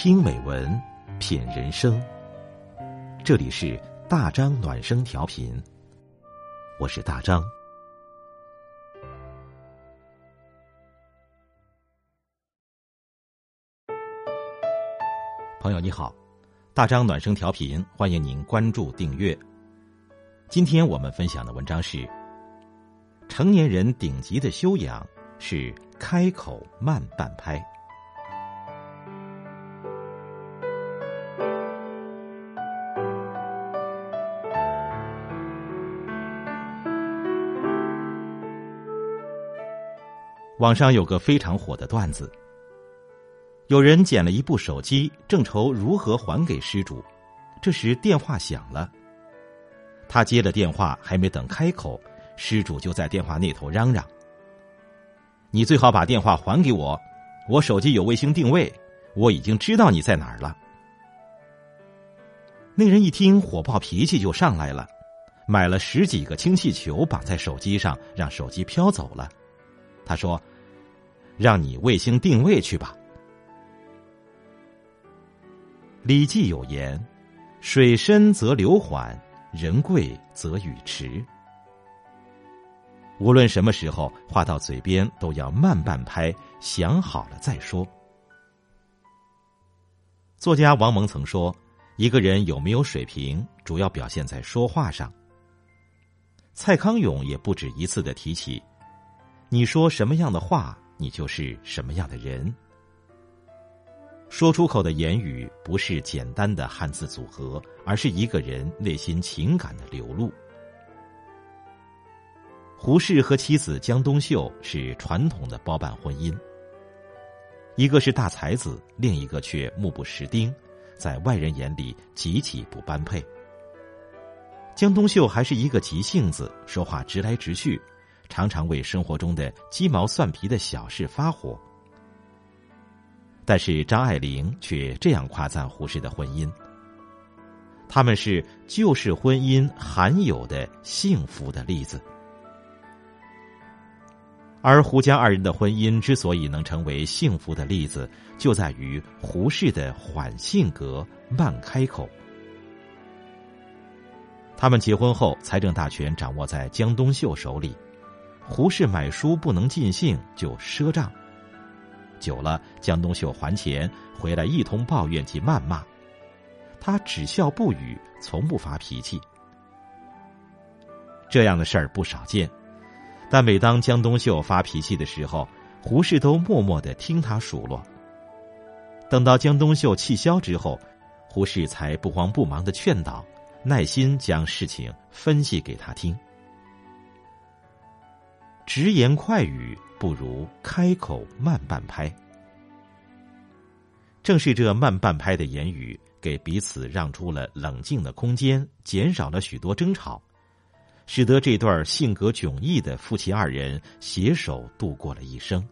听美文，品人生。这里是大张暖声调频，我是大张。朋友你好，大张暖声调频，欢迎您关注订阅。今天我们分享的文章是：成年人顶级的修养是开口慢半拍。网上有个非常火的段子：有人捡了一部手机，正愁如何还给失主，这时电话响了。他接了电话，还没等开口，失主就在电话那头嚷嚷：“你最好把电话还给我，我手机有卫星定位，我已经知道你在哪儿了。”那人一听，火爆脾气就上来了，买了十几个氢气球绑在手机上，让手机飘走了。他说：“让你卫星定位去吧。”《礼记》有言：“水深则流缓，人贵则语迟。”无论什么时候，话到嘴边都要慢半拍，想好了再说。作家王蒙曾说：“一个人有没有水平，主要表现在说话上。”蔡康永也不止一次的提起。你说什么样的话，你就是什么样的人。说出口的言语不是简单的汉字组合，而是一个人内心情感的流露。胡适和妻子江冬秀是传统的包办婚姻，一个是大才子，另一个却目不识丁，在外人眼里极其不般配。江冬秀还是一个急性子，说话直来直去。常常为生活中的鸡毛蒜皮的小事发火，但是张爱玲却这样夸赞胡适的婚姻：他们是旧式婚姻罕有的幸福的例子。而胡江二人的婚姻之所以能成为幸福的例子，就在于胡适的缓性格、慢开口。他们结婚后，财政大权掌握在江冬秀手里。胡适买书不能尽兴，就赊账。久了，江冬秀还钱回来，一通抱怨及谩骂，他只笑不语，从不发脾气。这样的事儿不少见，但每当江冬秀发脾气的时候，胡适都默默的听他数落。等到江冬秀气消之后，胡适才不慌不忙的劝导，耐心将事情分析给他听。直言快语不如开口慢半拍。正是这慢半拍的言语，给彼此让出了冷静的空间，减少了许多争吵，使得这对性格迥异的夫妻二人携手度过了一生。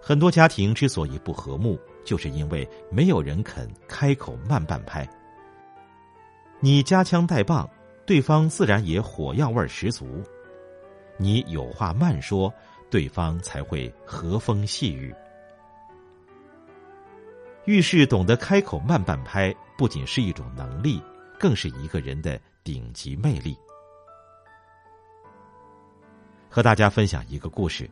很多家庭之所以不和睦，就是因为没有人肯开口慢半拍。你夹枪带棒，对方自然也火药味十足。你有话慢说，对方才会和风细雨。遇事懂得开口慢半拍，不仅是一种能力，更是一个人的顶级魅力。和大家分享一个故事：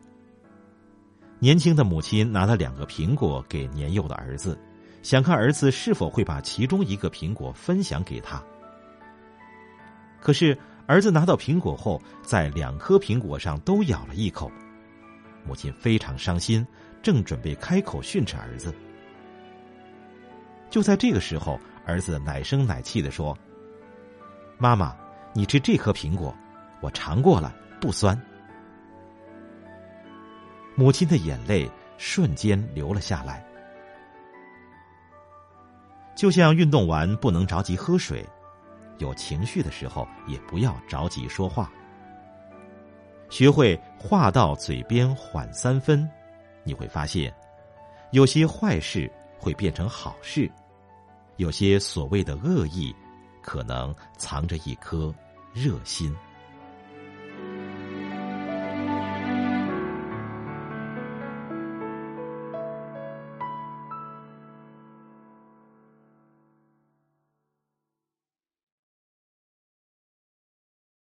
年轻的母亲拿了两个苹果给年幼的儿子，想看儿子是否会把其中一个苹果分享给他。可是。儿子拿到苹果后，在两颗苹果上都咬了一口，母亲非常伤心，正准备开口训斥儿子。就在这个时候，儿子奶声奶气的说：“妈妈，你吃这颗苹果，我尝过了，不酸。”母亲的眼泪瞬间流了下来，就像运动完不能着急喝水。有情绪的时候，也不要着急说话。学会话到嘴边缓三分，你会发现，有些坏事会变成好事，有些所谓的恶意，可能藏着一颗热心。